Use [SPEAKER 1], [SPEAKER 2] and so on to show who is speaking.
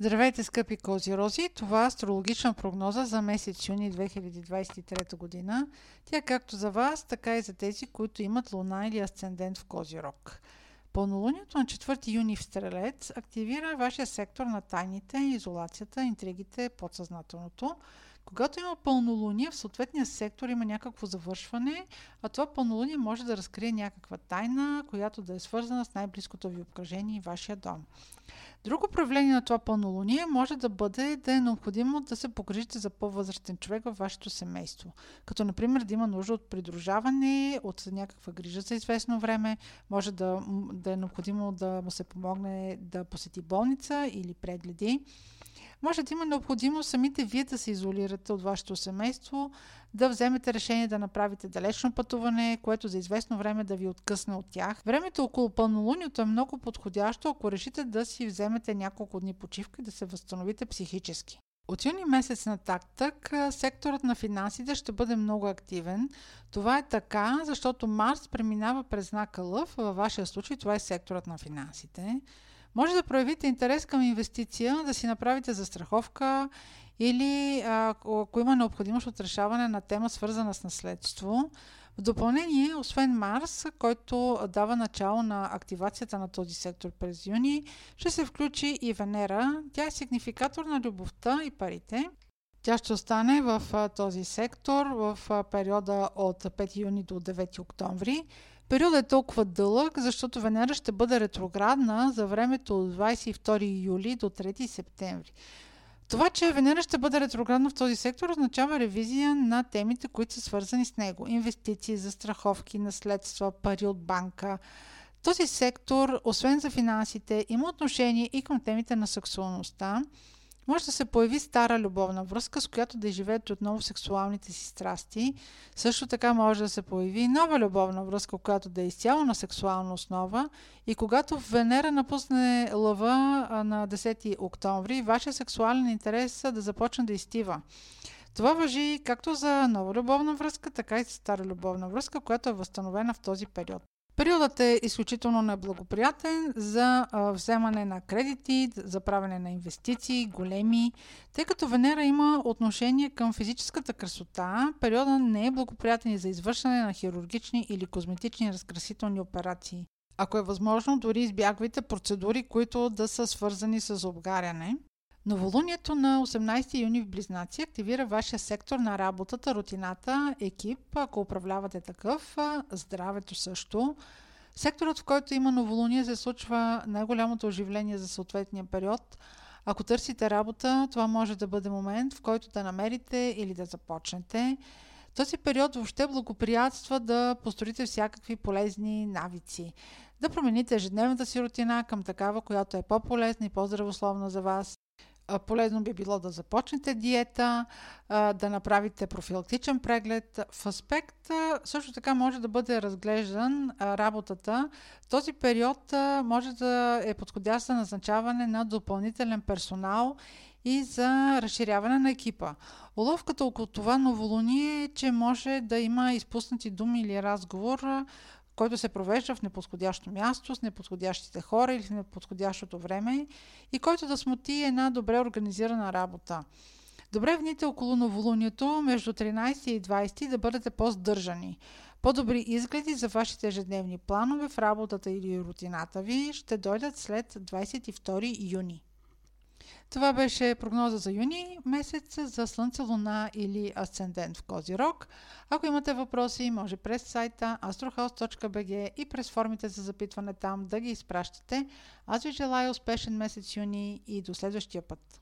[SPEAKER 1] Здравейте, скъпи козирози! Това е астрологична прогноза за месец юни 2023 година. Тя както за вас, така и за тези, които имат луна или асцендент в Козирог. Пълнолунието на 4 юни в Стрелец активира вашия сектор на тайните, изолацията, интригите, подсъзнателното. Когато има пълнолуние, в съответния сектор има някакво завършване, а това пълнолуние може да разкрие някаква тайна, която да е свързана с най-близкото ви обкръжение и вашия дом. Друго проявление на това пълнолуние може да бъде да е необходимо да се погрижите за по-възрастен човек във вашето семейство. Като, например, да има нужда от придружаване, от някаква грижа за известно време, може да, да е необходимо да му се помогне да посети болница или прегледи. Може да има необходимост самите вие да се изолирате от вашето семейство, да вземете решение да направите далечно пътуване, което за известно време да ви откъсне от тях. Времето около пълнолунието е много подходящо, ако решите да си вземете няколко дни почивка и да се възстановите психически. От юни месец нататък секторът на финансите ще бъде много активен. Това е така, защото Марс преминава през знака Лъв, във вашия случай това е секторът на финансите. Може да проявите интерес към инвестиция, да си направите застраховка или ако има необходимост от решаване на тема свързана с наследство. В допълнение, освен Марс, който дава начало на активацията на този сектор през юни, ще се включи и Венера. Тя е сигнификатор на любовта и парите. Тя ще остане в този сектор в периода от 5 юни до 9 октомври. Периодът е толкова дълъг, защото Венера ще бъде ретроградна за времето от 22 юли до 3 септември. Това, че Венера ще бъде ретроградна в този сектор, означава ревизия на темите, които са свързани с него. Инвестиции, застраховки, наследства, пари от банка. Този сектор, освен за финансите, има отношение и към темите на сексуалността. Може да се появи стара любовна връзка, с която да живеете отново сексуалните си страсти. Също така може да се появи нова любовна връзка, която да е изцяло на сексуална основа. И когато Венера напусне лъва на 10 октомври, вашия сексуален интерес да започне да изтива. Това въжи както за нова любовна връзка, така и за стара любовна връзка, която е възстановена в този период. Периодът е изключително неблагоприятен за а, вземане на кредити, за правене на инвестиции, големи. Тъй като Венера има отношение към физическата красота, периодът не е благоприятен и за извършване на хирургични или козметични разкрасителни операции. Ако е възможно, дори избягвайте процедури, които да са свързани с обгаряне. Новолунието на 18 юни в Близнаци активира вашия сектор на работата, рутината, екип, ако управлявате такъв, здравето също. Секторът, в който има новолуние, се случва най-голямото оживление за съответния период. Ако търсите работа, това може да бъде момент, в който да намерите или да започнете. Този период въобще благоприятства да построите всякакви полезни навици. Да промените ежедневната си рутина към такава, която е по-полезна и по-здравословна за вас полезно би било да започнете диета, да направите профилактичен преглед. В аспект също така може да бъде разглеждан работата. Този период може да е подходящ за назначаване на допълнителен персонал и за разширяване на екипа. Уловката около това новолуние е, че може да има изпуснати думи или разговор, който се провежда в неподходящо място, с неподходящите хора или в неподходящото време и който да смути една добре организирана работа. Добре в дните около новолунието, между 13 и 20, да бъдете по-здържани. По-добри изгледи за вашите ежедневни планове в работата или рутината ви ще дойдат след 22 юни. Това беше прогноза за юни месец за Слънце, Луна или Асцендент в Козирог. Ако имате въпроси, може през сайта astrohouse.bg и през формите за запитване там да ги изпращате. Аз ви желая успешен месец юни и до следващия път.